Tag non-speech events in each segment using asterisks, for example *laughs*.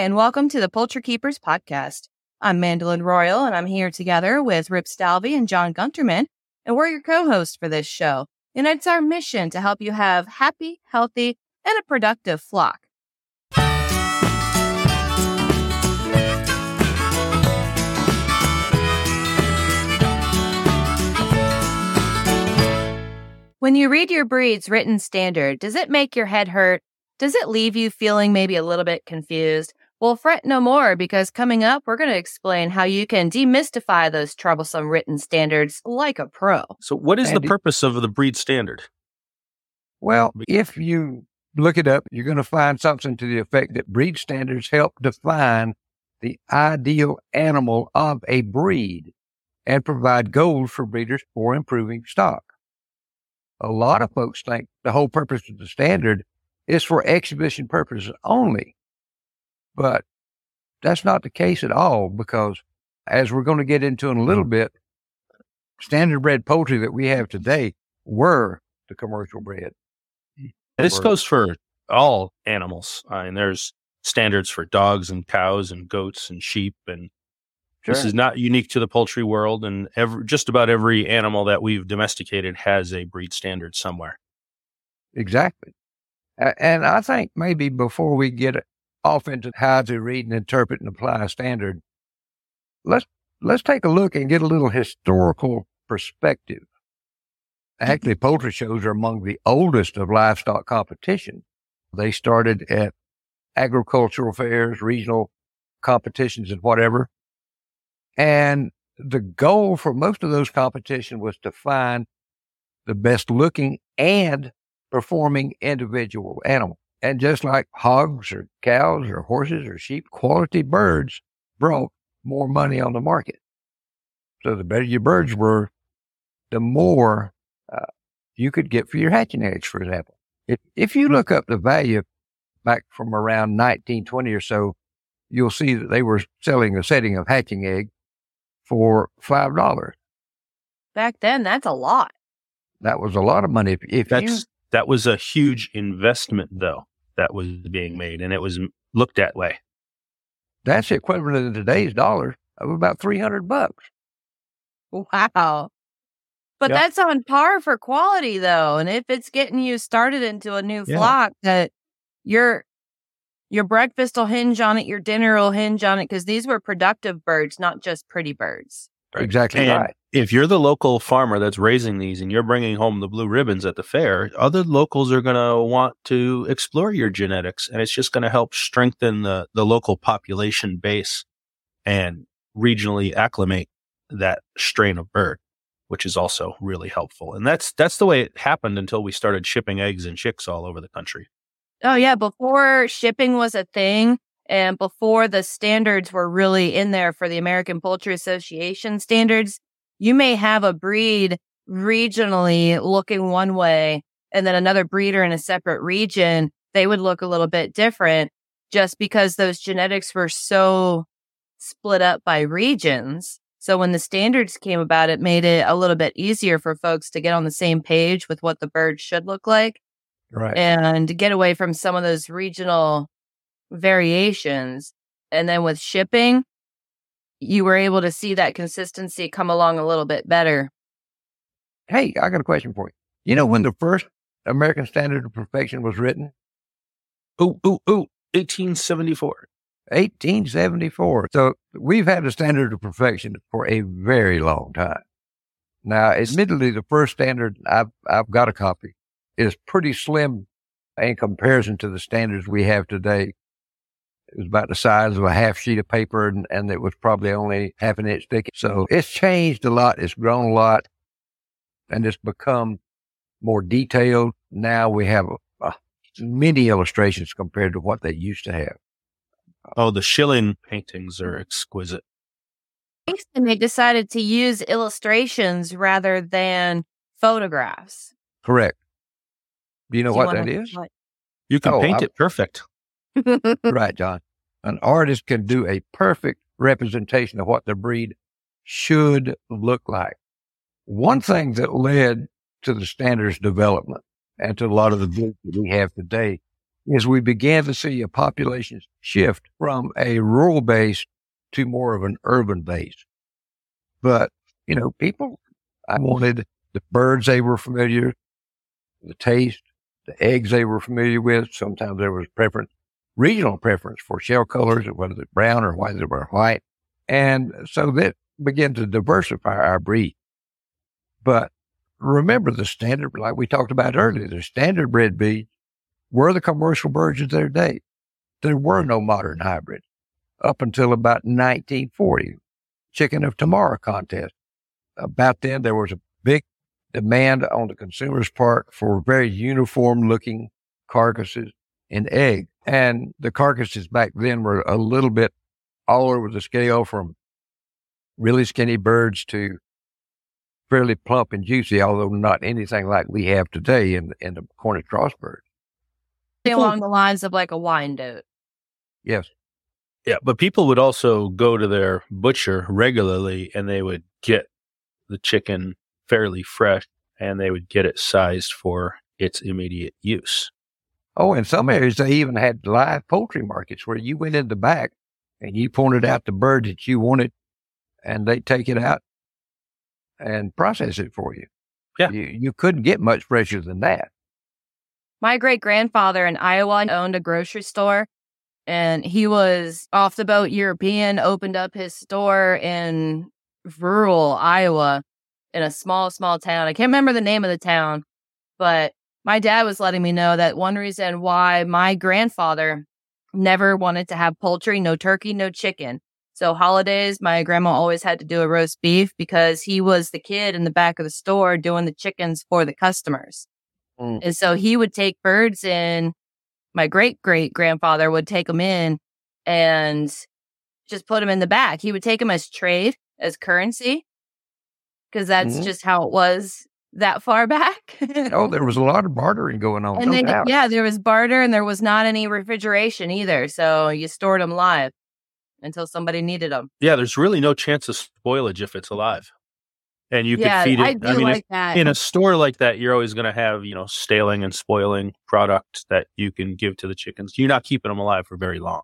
and welcome to the Poultry Keepers Podcast. I'm Mandolin Royal, and I'm here together with Rip Stalvey and John Gunterman, and we're your co-hosts for this show. And it's our mission to help you have happy, healthy, and a productive flock. When you read your breed's written standard, does it make your head hurt? Does it leave you feeling maybe a little bit confused? Well, fret no more because coming up, we're going to explain how you can demystify those troublesome written standards like a pro. So, what is Andy? the purpose of the breed standard? Well, if you look it up, you're going to find something to the effect that breed standards help define the ideal animal of a breed and provide goals for breeders for improving stock. A lot of folks think the whole purpose of the standard is for exhibition purposes only. But that's not the case at all because as we're going to get into in a little mm-hmm. bit, standard bred poultry that we have today were the commercial bred. This goes for all animals. I mean, there's standards for dogs and cows and goats and sheep, and this is not unique to the poultry world. And every, just about every animal that we've domesticated has a breed standard somewhere. Exactly. And I think maybe before we get off into how to read and interpret and apply a standard, let's let's take a look and get a little historical perspective. Mm-hmm. Actually, poultry shows are among the oldest of livestock competition. They started at agricultural fairs, regional competitions, and whatever. And the goal for most of those competitions was to find the best looking and performing individual animal. And just like hogs or cows or horses or sheep, quality birds brought more money on the market. So the better your birds were, the more uh, you could get for your hatching eggs, for example. If, if you look up the value back from around 1920 or so, you'll see that they were selling a setting of hatching egg for $5. Back then, that's a lot. That was a lot of money. If, if That's you, that was a huge investment, though, that was being made, and it was looked at way. that's the equivalent in today's dollars of about 300 bucks. Wow. But Yeah. that's on par for quality, though. And if it's getting you started into a new Yeah. flock, that your your breakfast will hinge on it, your dinner will hinge on it, because these were productive birds, not just pretty birds. Right. Exactly And right. If you're the local farmer that's raising these and you're bringing home the blue ribbons at the fair, other locals are going to want to explore your genetics and it's just going to help strengthen the, the local population base and regionally acclimate that strain of bird, which is also really helpful. And that's, that's the way it happened until we started shipping eggs and chicks all over the country. Oh, yeah. Before shipping was a thing and before the standards were really in there for the American Poultry Association standards, you may have a breed regionally looking one way and then another breeder in a separate region. They would look a little bit different just because those genetics were so split up by regions. So when the standards came about, it made it a little bit easier for folks to get on the same page with what the bird should look like Right. and get away from some of those regional variations. And then with shipping, you were able to see that consistency come along a little bit better. hey, I got a question for you. You know when the first American Standard of Perfection was written? Ooh, ooh, ooh, 1874. 1874. So we've had a standard of perfection for a very long time. Now, admittedly, the first standard I've, I've got a copy is pretty slim in comparison to the standards we have today. It was about the size of a half sheet of paper and, and it was probably only half an inch thick. So it's changed a lot. It's grown a lot and it's become more detailed. Now we have a, a many illustrations compared to what they used to have. Oh, the Schilling paintings are exquisite. And they decided to use illustrations rather than photographs. Correct. Do you know Do what that wanna- what- You can Oh, paint I- it perfect. *laughs* right, John. An artist can do a perfect representation of what the breed should look like. One thing that led to the standards development and to a lot of the *laughs* breeds that we have today is we began to see a population shift from a rural base to more of an urban base. But, you know, people, I wanted the birds they were familiar, the taste, the eggs they were familiar with. Sometimes there was preference, regional preference for shell colors, whether it's brown or whether they were white. And so that began to diversify our breed. But remember the standard, like we talked about earlier, the standard bred breeds were the commercial birds of their day. There were no modern hybrids up until about 1940, chicken of tomorrow contest. About then, there was a big demand on the consumer's part for very uniform looking carcasses and egg. And the carcasses back then were a little bit all over the scale from really skinny birds to fairly plump and juicy, although not anything like we have today in, in the Cornish cross birds. Along the lines of like a Wyandotte. Yes. Yeah, but people would also go to their butcher regularly and they would get the chicken fairly fresh and they would get it sized for its immediate use. Oh, in some areas they even had live poultry markets where you went in the back and you pointed out the bird that you wanted and they take it out and process it for you. Yeah. You, you couldn't get much fresher than that. My great grandfather in Iowa owned a grocery store and he was off the boat European, opened up his store in rural Iowa in a small, small town. I can't remember the name of the town, but my dad was letting me know that one reason why my grandfather never wanted to have poultry, no turkey, no chicken. So holidays, my grandma always had to do a roast beef because he was the kid in the back of the store doing the chickens for the customers. Mm. And so he would take birds in. My great great grandfather would take them in and just put them in the back. He would take them as trade, as currency, because that's mm-hmm. just how it was that far *laughs* back. oh, there was a lot of bartering going on. And no then, yeah, there was barter and there was not any refrigeration either. So you stored them live until somebody needed them. Yeah, there's really no chance of spoilage if it's alive. And you yeah, could feed it. I, do I mean, like that. in a store like that, you're always going to have, you know, staling and spoiling product that you can give to the chickens. You're not keeping them alive for very long.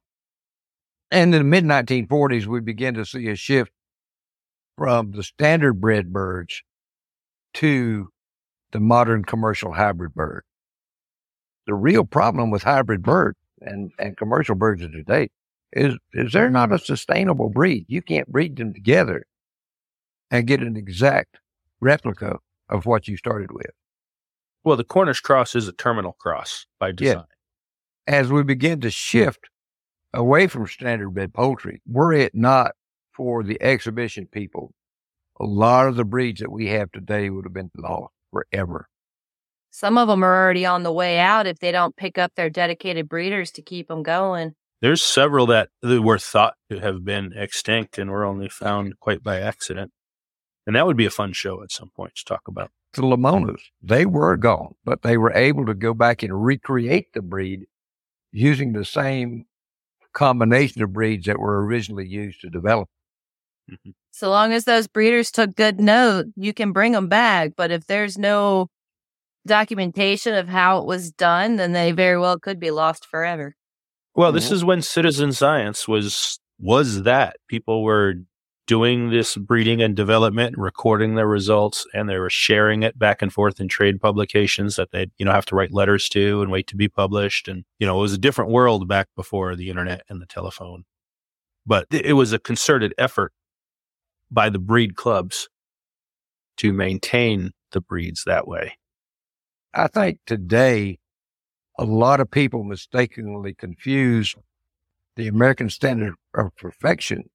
And in the mid 1940s, we began to see a shift from the standard bred birds to the modern commercial hybrid bird. The real problem with hybrid birds and, and commercial birds of today is, is they're not a sustainable breed. You can't breed them together and get an exact replica of what you started with. Well, the Cornish cross is a terminal cross by design. Yeah. As we begin to shift away from standard bred poultry, were it not for the exhibition people, a lot of the breeds that we have today would have been lost forever. Some of them are already on the way out if they don't pick up their dedicated breeders to keep them going. There's several that were thought to have been extinct and were only found quite by accident. And that would be a fun show at some point to talk about. The Lamonas, they were gone, but they were able to go back and recreate the breed using the same combination of breeds that were originally used to develop. Mm-hmm. So long as those breeders took good note, you can bring them back. But if there's no documentation of how it was done, then they very well could be lost forever. Well, this is when citizen science was was that people were doing this breeding and development, recording their results, and they were sharing it back and forth in trade publications that they'd, you know, have to write letters to and wait to be published. And, you know, it was a different world back before the internet and the telephone. But it was a concerted effort by the breed clubs to maintain the breeds that way. I think today a lot of people mistakenly confuse the American standard of perfection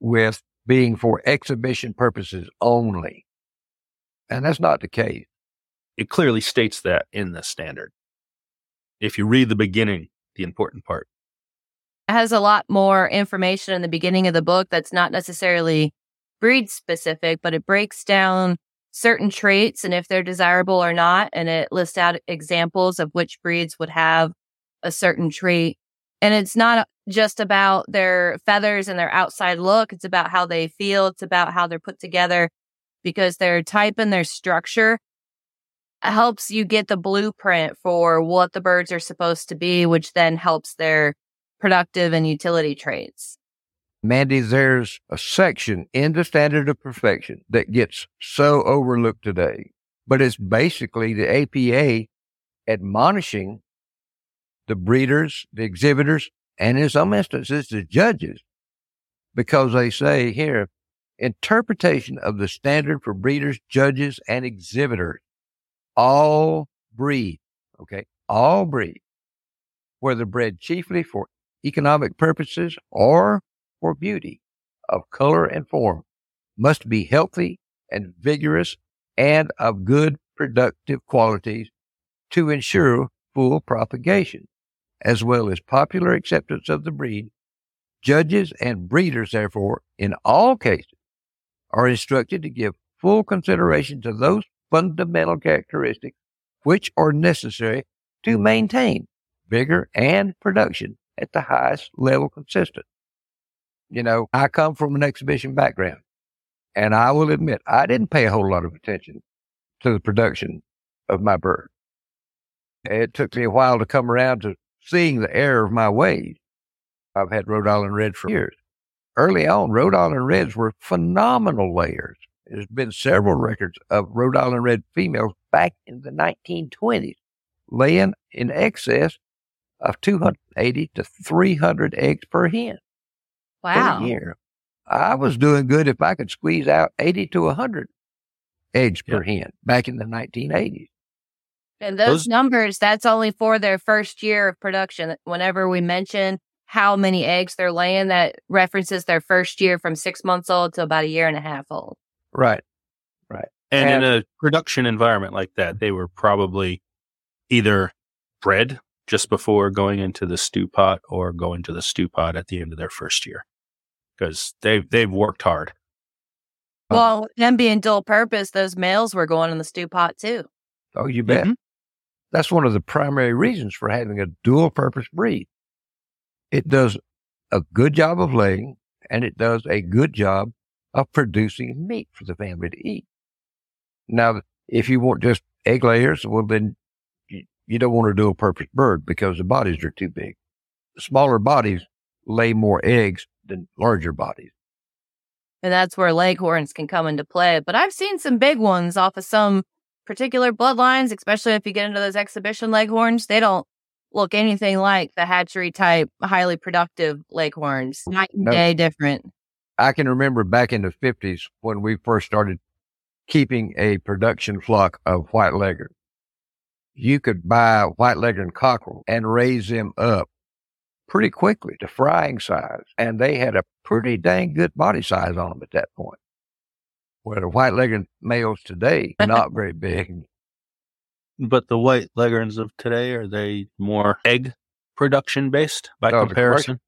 with being for exhibition purposes only. And that's not the case. It clearly states that in the standard. If you read the beginning, the important part has a lot more information in the beginning of the book that's not necessarily breed specific, but it breaks down certain traits and if they're desirable or not. And it lists out examples of which breeds would have a certain trait. And it's not just about their feathers and their outside look. It's about how they feel. It's about how they're put together because their type and their structure helps you get the blueprint for what the birds are supposed to be, which then helps their productive and utility traits. Mandy, there's a section in the standard of perfection that gets so overlooked today, but it's basically the APA admonishing the breeders, the exhibitors, and in some instances, the judges, because they say here, interpretation of the standard for breeders, judges, and exhibitors. All breed, okay, all breed, whether bred chiefly for economic purposes or for beauty of color and form, must be healthy and vigorous and of good productive qualities to ensure full propagation, as well as popular acceptance of the breed. Judges and breeders, therefore, in all cases, are instructed to give full consideration to those fundamental characteristics which are necessary to maintain vigor and production at the highest level consistent. You know, I come from an exhibition background, and I will admit I didn't pay a whole lot of attention to the production of my bird. It took me a while to come around to seeing the error of my ways. I've had Rhode Island Reds for years. Early on, Rhode Island Reds were phenomenal layers. There's been several records of Rhode Island Red females back in the 1920s laying in excess of 280 to 300 eggs per hen. Wow. Per year. I was doing good if I could squeeze out 80 to 100 eggs per hen back in the 1980s. And those, those, numbers, that's only for their first year of production. Whenever we mention how many eggs they're laying, that references their first year from six months old to about a year and a half old. Right. Right. And, and in a production environment like that, they were probably either bred just before going into the stew pot or going to the stew pot at the end of their first year because they've, they've worked hard. Well, them being dual purpose, those males were going in the stew pot too. Oh, you bet. Mm-hmm. That's one of the primary reasons for having a dual purpose breed. It does a good job of laying and it does a good job of producing meat for the family to eat. Now, if you want just egg layers, well, then you, don't want to do a purpose bird because the bodies are too big. Smaller bodies lay more eggs than larger bodies. And that's where leghorns can come into play. But I've seen some big ones off of some particular bloodlines, especially if you get into those exhibition leghorns. They don't look anything like the hatchery type, highly productive leghorns. Night and day different. I can remember back in the 50s when we first started keeping a production flock of white leghorn. You could buy white leghorn cockerel and raise them up pretty quickly to frying size. And they had a pretty dang good body size on them at that point. Where the white legged males today, not very *laughs* big. But the white leghorns of today, are they more egg production based by no, comparison?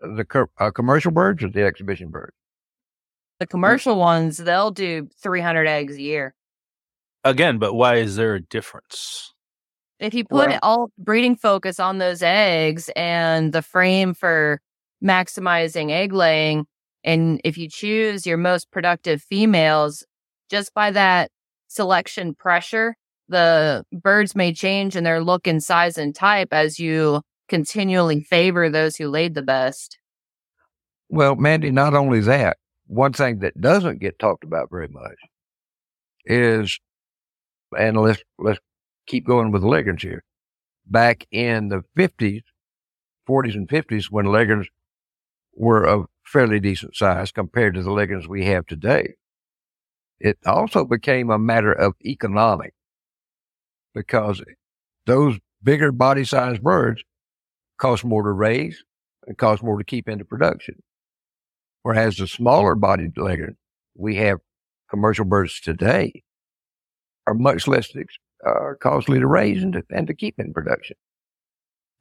The, commercial, the uh, commercial birds or the exhibition birds? The commercial ones, they'll do 300 eggs a year. Again, but why is there a difference? If you put well, all breeding focus on those eggs and the frame for maximizing egg laying, and if you choose your most productive females, just by that selection pressure, the birds may change in their look and size and type as you continually favor those who laid the best. Well, Mandy, not only that, one thing that doesn't get talked about very much is, and let's, let's keep going with leghorns here. Back in the 50s, 40s and 50s, when leghorns were of fairly decent size compared to the leghorns we have today, it also became a matter of economic because those bigger body size birds cost more to raise and cost more to keep into production. Whereas the smaller bodied leghorn we have commercial birds today are much less uh, costly to raise and to, and to keep in production.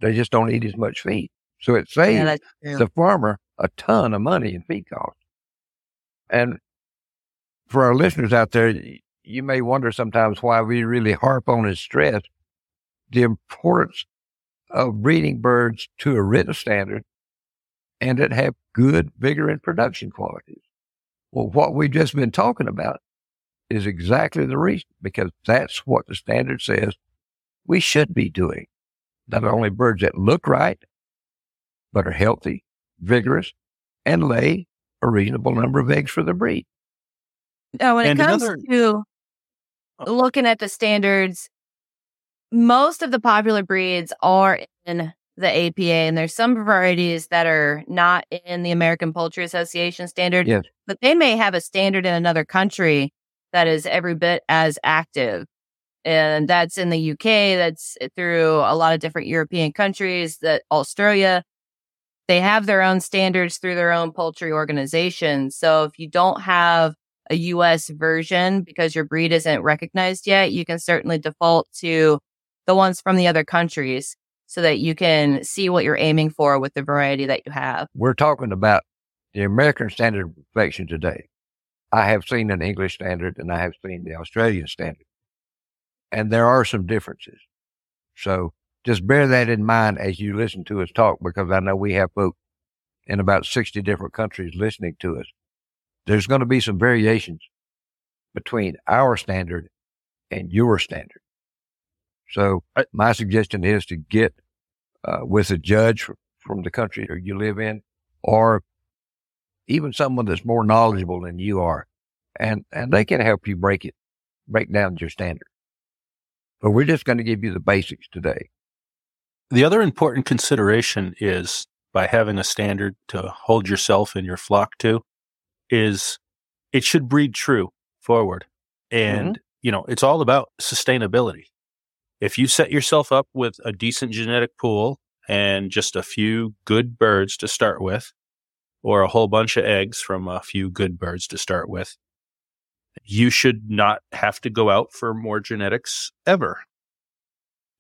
They just don't eat as much feed. So it saves yeah, the farmer a ton of money in feed costs. And for our listeners out there, you may wonder sometimes why we really harp on and stress the importance of breeding birds to a written standard and that have good vigor and production qualities. Well, what we've just been talking about is exactly the reason because that's what the standard says we should be doing. Not only birds that look right, but are healthy, vigorous, and lay a reasonable number of eggs for the breed. Now, when And it comes another- to Oh. looking at the standards, most of the popular breeds are in the APA, and there's some varieties that are not in the American Poultry Association standard, Yes. but they may have a standard in another country that is every bit as active. And that's in the UK, that's eh, through a lot of different European countries, that Australia, they have their own standards through their own poultry organizations. So if you don't have a US version because your breed isn't recognized yet, you can certainly default to the ones from the other countries so that you can see what you're aiming for with the variety that you have. We're talking about the American standard of perfection today. I have seen an English standard and I have seen the Australian standard. And there are some differences. So just bear that in mind as you listen to us talk, because I know we have folks in about 60 different countries listening to us. There's going to be some variations between our standard and your standard. So my suggestion is to get uh, with a judge from the country you live in, or even someone that's more knowledgeable than you are, and and they can help you break it, break down your standard. But we're just going to give you the basics today. The other important consideration is by having a standard to hold yourself and your flock to is it should breed true forward. And, mm-hmm. you know, it's all about sustainability. If you set yourself up with a decent genetic pool and just a few good birds to start with, or a whole bunch of eggs from a few good birds to start with, you should not have to go out for more genetics ever.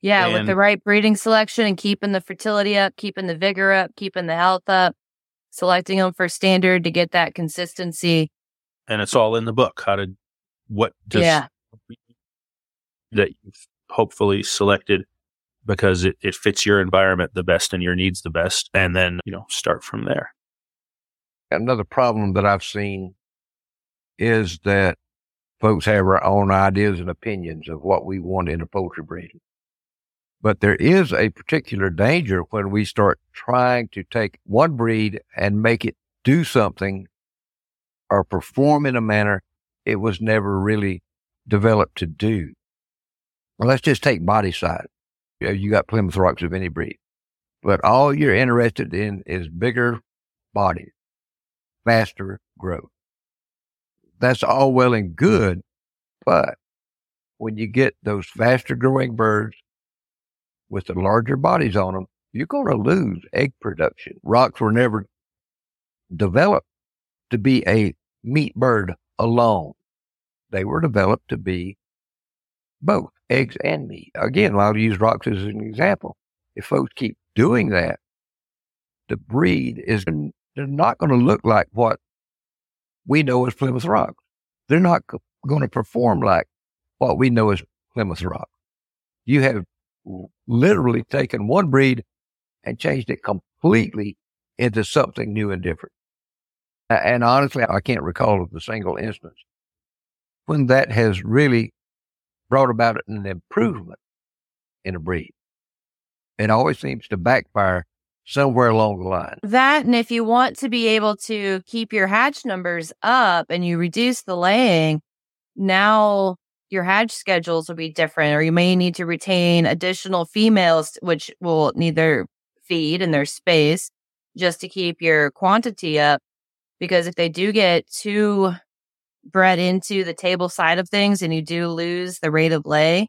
Yeah, with the right breeding selection and keeping the fertility up, keeping the vigor up, keeping the health up, selecting them for standard to get that consistency. and it's all in the book. How to, what does Yeah. that you've hopefully selected because it, it fits your environment the best and your needs the best, and then you know start from there. Another problem that I've seen is that folks have our own ideas and opinions of what we want in a poultry breed. But there is a particular danger when we start trying to take one breed and make it do something or perform in a manner it was never really developed to do. Well, let's just take body size. You, know, you got Plymouth Rocks of any breed, but all you're interested in is bigger bodies, faster growth. That's all well and good, but when you get those faster growing birds with the larger bodies on them, you're going to lose egg production. Rocks were never developed to be a meat bird alone. They were developed to be both eggs and meat. Again, I'll use rocks as an example. If folks keep doing that, the breed is they're not going to look like what we know as Plymouth Rock. They're not going to perform like what we know as Plymouth Rock. You have literally taken one breed and changed it completely into something new and different. And honestly, I can't recall of a single instance when that has really brought about an improvement in a breed. It always seems to backfire somewhere along the line. That, and if you want to be able to keep your hatch numbers up and you reduce the laying, now your hatch schedules will be different, or you may need to retain additional females, which will need their feed and their space just to keep your quantity up. Because if they do get too bred into the table side of things and you do lose the rate of lay,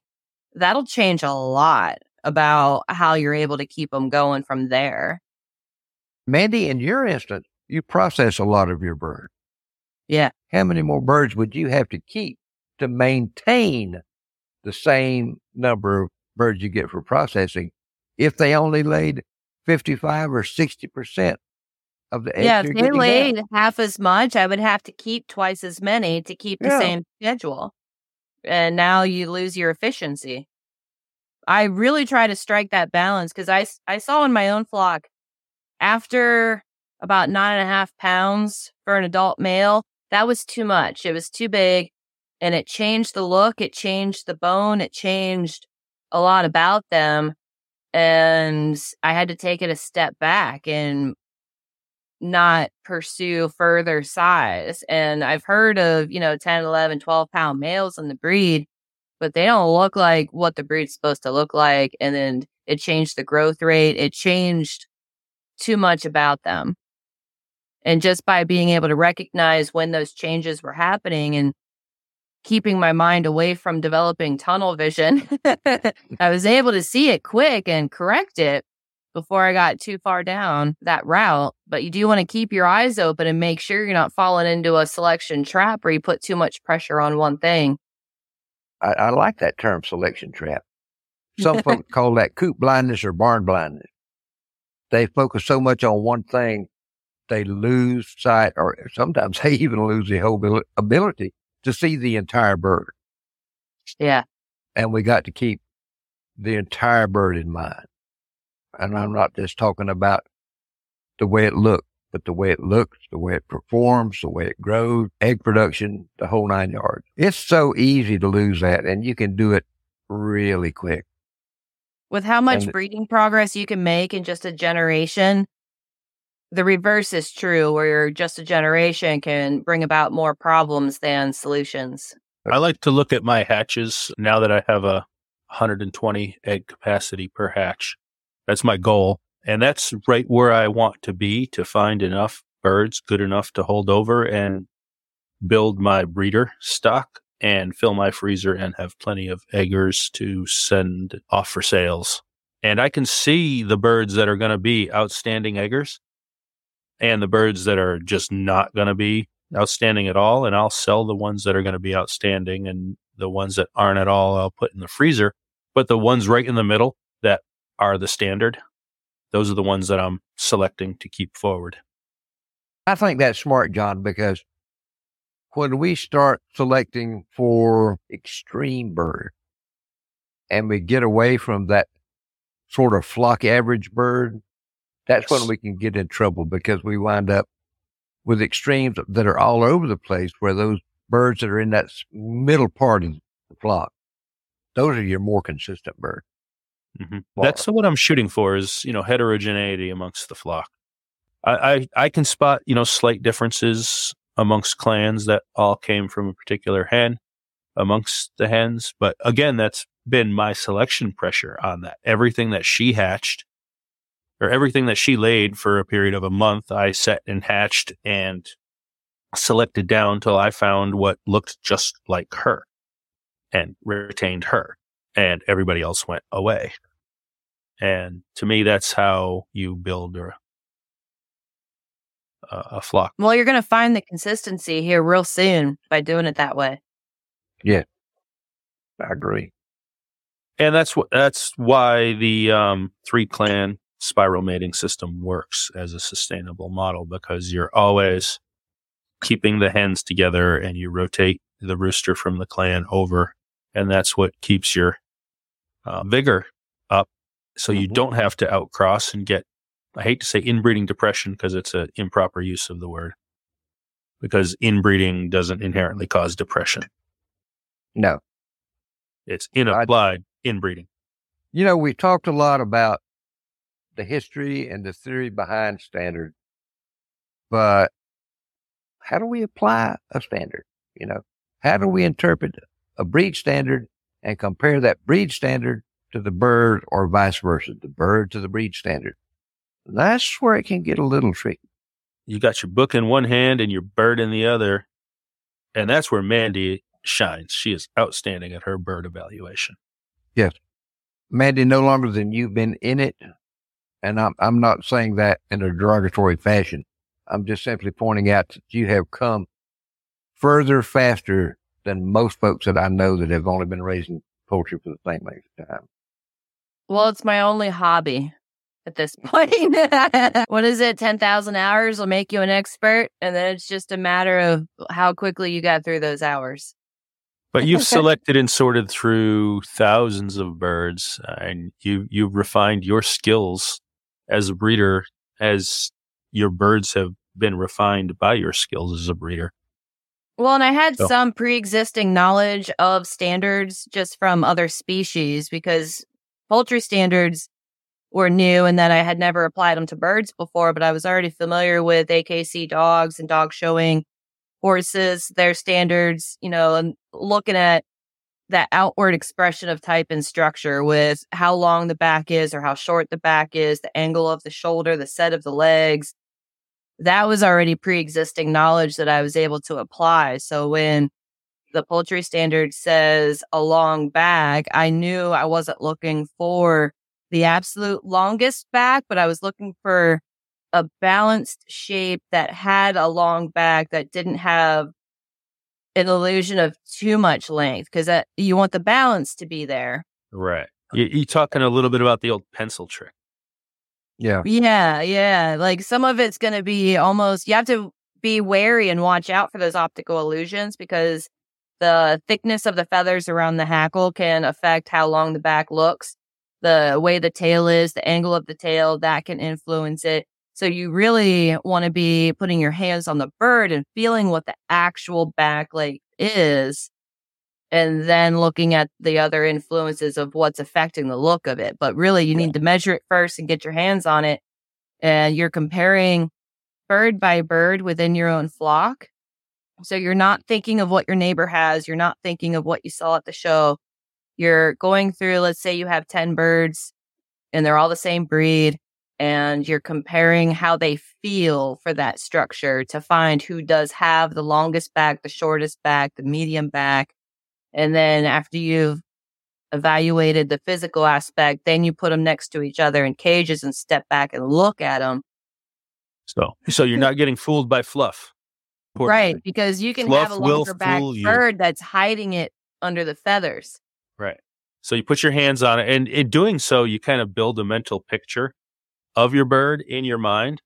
that'll change a lot about how you're able to keep them going from there. Mandy, in your instance, you process a lot of your birds. Yeah. How many more birds would you have to keep to maintain the same number of birds you get for processing if they only laid 55 or 60% of the eggs Yeah, if they getting out? laid half as much, I would have to keep twice as many to keep the Yeah. same schedule. And now you lose your efficiency. I really try to strike that balance because I, I saw in my own flock after about nine and a half pounds for an adult male, that was too much. It was too big. and it changed the look, it changed the bone, it changed a lot about them. And I had to take it a step back and not pursue further size. And I've heard of, you know, 10, 11, 12 pound males in the breed, but they don't look like what the breed's supposed to look like. And then it changed the growth rate. It changed too much about them. And just by being able to recognize when those changes were happening and keeping my mind away from developing tunnel vision, *laughs* I was able to see it quick and correct it before I got too far down that route. But you do want to keep your eyes open and make sure you're not falling into a selection trap where you put too much pressure on one thing. I, I like that term, selection trap. Some *laughs* folks call that coop blindness or barn blindness. They focus so much on one thing, they lose sight, or sometimes *laughs* they even lose the whole ability to see the entire bird. Yeah. And we got to keep the entire bird in mind. And I'm not just talking about the way it looks, but the way it looks, the way it performs, the way it grows, egg production, the whole nine yards. It's so easy to lose that and you can do it really quick. With how much and, breeding progress you can make in just a generation, the reverse is true, where just a generation can bring about more problems than solutions. I like to look at my hatches now that I have a 120 egg capacity per hatch. That's my goal. And that's right where I want to be to find enough birds good enough to hold over and build my breeder stock and fill my freezer and have plenty of eggers to send off for sales. And I can see the birds that are going to be outstanding eggers and the birds that are just not going to be outstanding at all. And I'll sell the ones that are going to be outstanding and the ones that aren't at all, I'll put in the freezer. But the ones right in the middle that are the standard, those are the ones that I'm selecting to keep forward. I think that's smart, John, because when we start selecting for extreme bird and we get away from that sort of flock average bird, that's when we can get in trouble because we wind up with extremes that are all over the place where those birds that are in that middle part of the flock, those are your more consistent birds. Mm-hmm. That's what I'm shooting for is, you know, heterogeneity amongst the flock. I, I, I can spot, you know, slight differences amongst clans that all came from a particular hen amongst the hens. But again, that's been my selection pressure on that. Everything that she hatched or everything that she laid for a period of a month, I set and hatched and selected down till I found what looked just like her and retained her and everybody else went away. And to me, that's how you build a, a flock. Well, you're going to find the consistency here real soon by doing it that way. Yeah, I agree. And that's what that's why the um, three clan spiral mating system works as a sustainable model because you're always keeping the hens together and you rotate the rooster from the clan over. And that's what keeps your uh, vigor up. So mm-hmm. you don't have to outcross and get, I hate to say inbreeding depression because it's an improper use of the word because inbreeding doesn't inherently cause depression. No. It's inapplied inbreeding. You know, we talked a lot about the history and the theory behind standard, but how do we apply a standard? You know, how do we interpret a breed standard and compare that breed standard to the bird or vice versa, the bird to the breed standard? That's where it can get a little tricky. You got your book in one hand and your bird in the other. And that's where Mandy shines. She is outstanding at her bird evaluation. Yes. Mandy, no longer than you've been in it, and I'm, I'm not saying that in a derogatory fashion. I'm just simply pointing out that you have come further faster than most folks that I know that have only been raising poultry for the same length of time. Well, it's my only hobby at this *laughs* point. *laughs* what is it? 10,000 hours will make you an expert. And then it's just a matter of how quickly you got through those hours. But you've *laughs* selected and sorted through thousands of birds and you, you've refined your skills as a breeder as your birds have been refined by your skills as a breeder. Well, and I had So- some pre existing knowledge of standards just from other species because poultry standards were new and that I had never applied them to birds before, but I was already familiar with AKC dogs and dog showing horses, their standards, you know, and looking at that outward expression of type and structure with how long the back is or how short the back is, the angle of the shoulder, the set of the legs. That was already pre existing knowledge that I was able to apply. So when the poultry standard says a long back, I knew I wasn't looking for the absolute longest back, but I was looking for a balanced shape that had a long back that didn't have an illusion of too much length because you want the balance to be there. Right. You, you talking a little bit about the old pencil trick. Yeah. Yeah, yeah. Like some of it's going to be almost, you have to be wary and watch out for those optical illusions because the thickness of the feathers around the hackle can affect how long the back looks. The way the tail is, the angle of the tail, that can influence it. So you really want to be putting your hands on the bird and feeling what the actual back leg is. And then looking at the other influences of what's affecting the look of it. But really, you need to measure it first and get your hands on it. And you're comparing bird by bird within your own flock. So you're not thinking of what your neighbor has. You're not thinking of what you saw at the show. You're going through, let's say you have 10 birds and they're all the same breed and you're comparing how they feel for that structure to find who does have the longest back, the shortest back, the medium back. And then after you've evaluated the physical aspect, then you put them next to each other in cages and step back and look at them. So, so you're not getting fooled by fluff. Right. Because you can Fluff have a longer back bird that's hiding it under the feathers. Right. So you put your hands on it, and in doing so, you kind of build a mental picture of your bird in your mind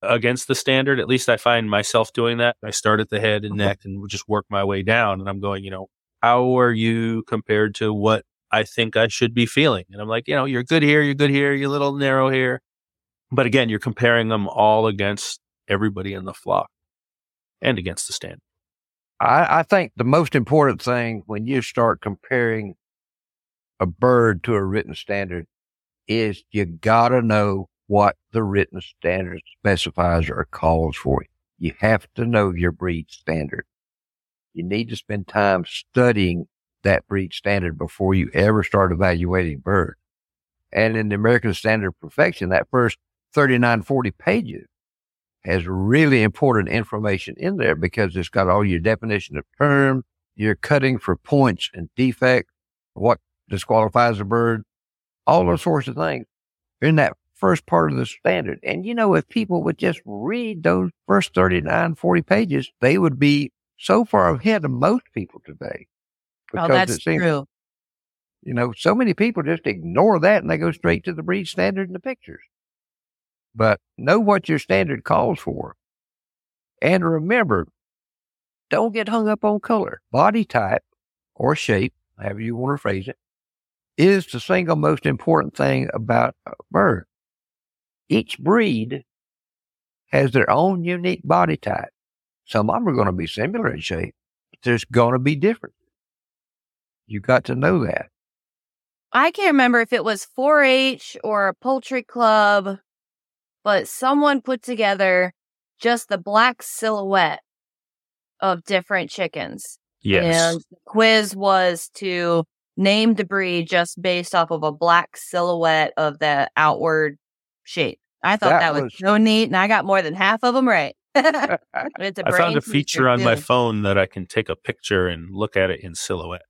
against the standard. At least I find myself doing that. I start at the head and mm-hmm. neck and just work my way down. And I'm going, you know, how are you compared to what I think I should be feeling? And I'm like, you know, you're good here, you're good here, you're a little narrow here. But again, you're comparing them all against everybody in the flock and against the standard. I, I think the most important thing when you start comparing a bird to a written standard is you gotta know what the written standard specifies or calls for. You have to know your breed standard. You need to spend time studying that breed standard before you ever start evaluating birds. And in the American Standard of Perfection, that first 39, 40 pages has really important information in there because it's got all your definition of term, your cutting for points and defect, what disqualifies a bird, all those sorts of things in that first part of the standard. And you know, if people would just read those first 39, 40 pages, they would be so far ahead of most people today. Oh, Because that's it seems- true. You know, so many people just ignore that and they go straight to the breed standard and the pictures. But know what your standard calls for. And remember, don't get hung up on color. Body type or shape, however you want to phrase it, is the single most important thing about a bird. Each breed has their own unique body type. Some of them are going to be similar in shape, but there's going to be different. You got to know that. I can't remember if it was 4 H or a poultry club, but someone put together just the black silhouette of different chickens. Yes. And the quiz was to name the breed just based off of a black silhouette of the outward shape. I thought That that, was, was- so neat, and I got more than half of them right. *laughs* it's a I found a feature on my phone that I can take a picture and look at it in silhouette.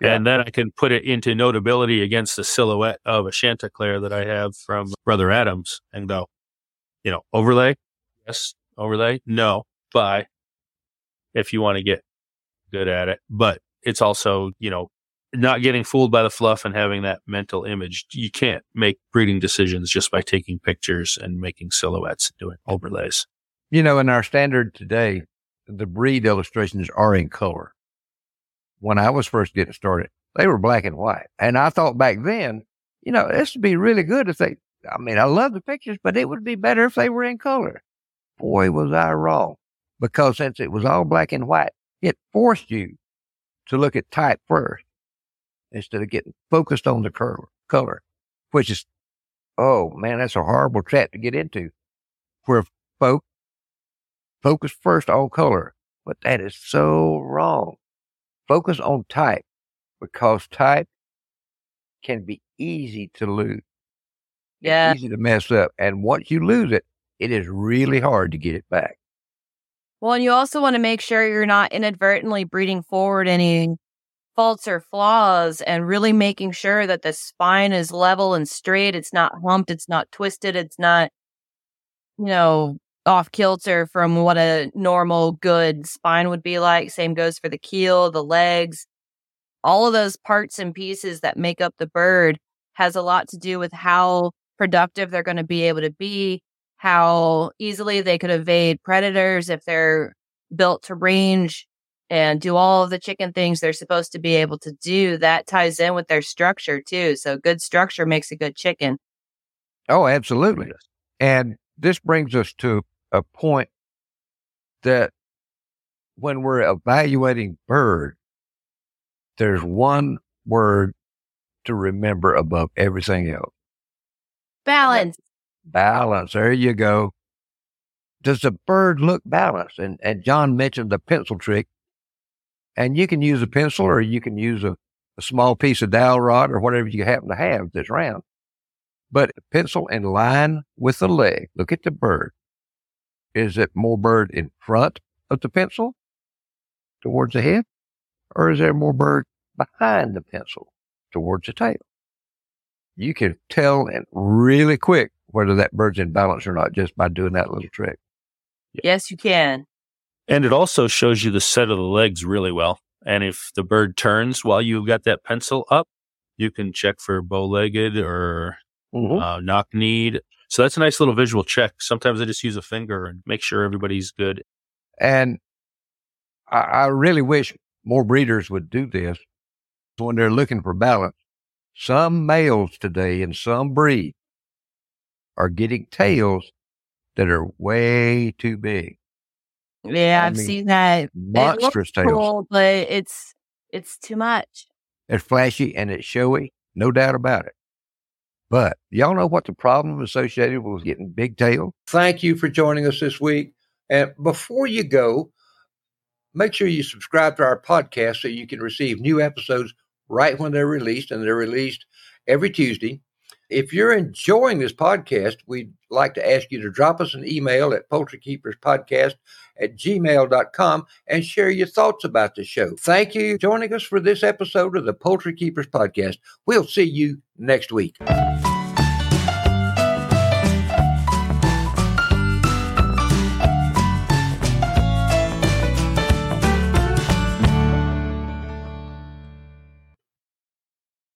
Yeah. And then I can put it into notability against the silhouette of a Chantecler that I have from Brother Adams and go, you know, overlay? Yes. Overlay? No. Bye. If you want to get good at it. But it's also, you know, not getting fooled by the fluff and having that mental image. You can't make breeding decisions just by taking pictures and making silhouettes and doing overlays. You know, in our standard today, the breed illustrations are in color. When I was first getting started, they were black and white. And I thought back then, you know, this would be really good if they, I mean, I love the pictures, but it would be better if they were in color. Boy, was I wrong. Because since it was all black and white, it forced you to look at type first instead of getting focused on the color, color, which is, oh man, that's a horrible trap to get into. Where folk focus first on color, but that is so wrong. Focus on type because type can be easy to lose. Yeah. It's easy to mess up. And once you lose it, it is really hard to get it back. Well, and you also want to make sure you're not inadvertently breeding forward any faults or flaws and really making sure that the spine is level and straight. It's not humped. It's not twisted. It's not, you know, off kilter from what a normal good spine would be like. Same goes for the keel, the legs, all of those parts and pieces that make up the bird has a lot to do with how productive they're going to be able to be, how easily they could evade predators if they're built to range and do all of the chicken things they're supposed to be able to do. That ties in with their structure too. So good structure makes a good chicken. Oh, absolutely. And this brings us to a point that when we're evaluating bird, there's one word to remember above everything else. Balance. Balance. There you go. Does the bird look balanced? And and John mentioned the pencil trick. And you can use a pencil or you can use a, a small piece of dowel rod or whatever you happen to have that's round. But pencil in line with the leg. Look at the bird. Is it more bird in front of the pencil towards the head? Or is there more bird behind the pencil towards the tail? You can tell and really quick whether that bird's in balance or not just by doing that little trick. Yes, you can. And it also shows you the set of the legs really well. And if the bird turns while you've got that pencil up, you can check for bow legged or Mhm. uh, knock kneed. So that's a nice little visual check. Sometimes I just use a finger and make sure everybody's good. And I, I really wish more breeders would do this when they're looking for balance. Some males today in some breed are getting tails that are way too big, Yeah, I I've mean, seen that. It looks monstrous tails. cool, but it's it's too much. It's flashy and it's showy, no doubt about it. But y'all know what the problem associated with getting big tail? Thank you for joining us this week. And before you go, make sure you subscribe to our podcast so you can receive new episodes right when they're released, and they're released every Tuesday. If you're enjoying this podcast, we'd like to ask you to drop us an email at poultrykeeperspodcast at gmail.com and share your thoughts about the show. Thank you for joining us for this episode of the Poultry Keepers Podcast. We'll see you next week.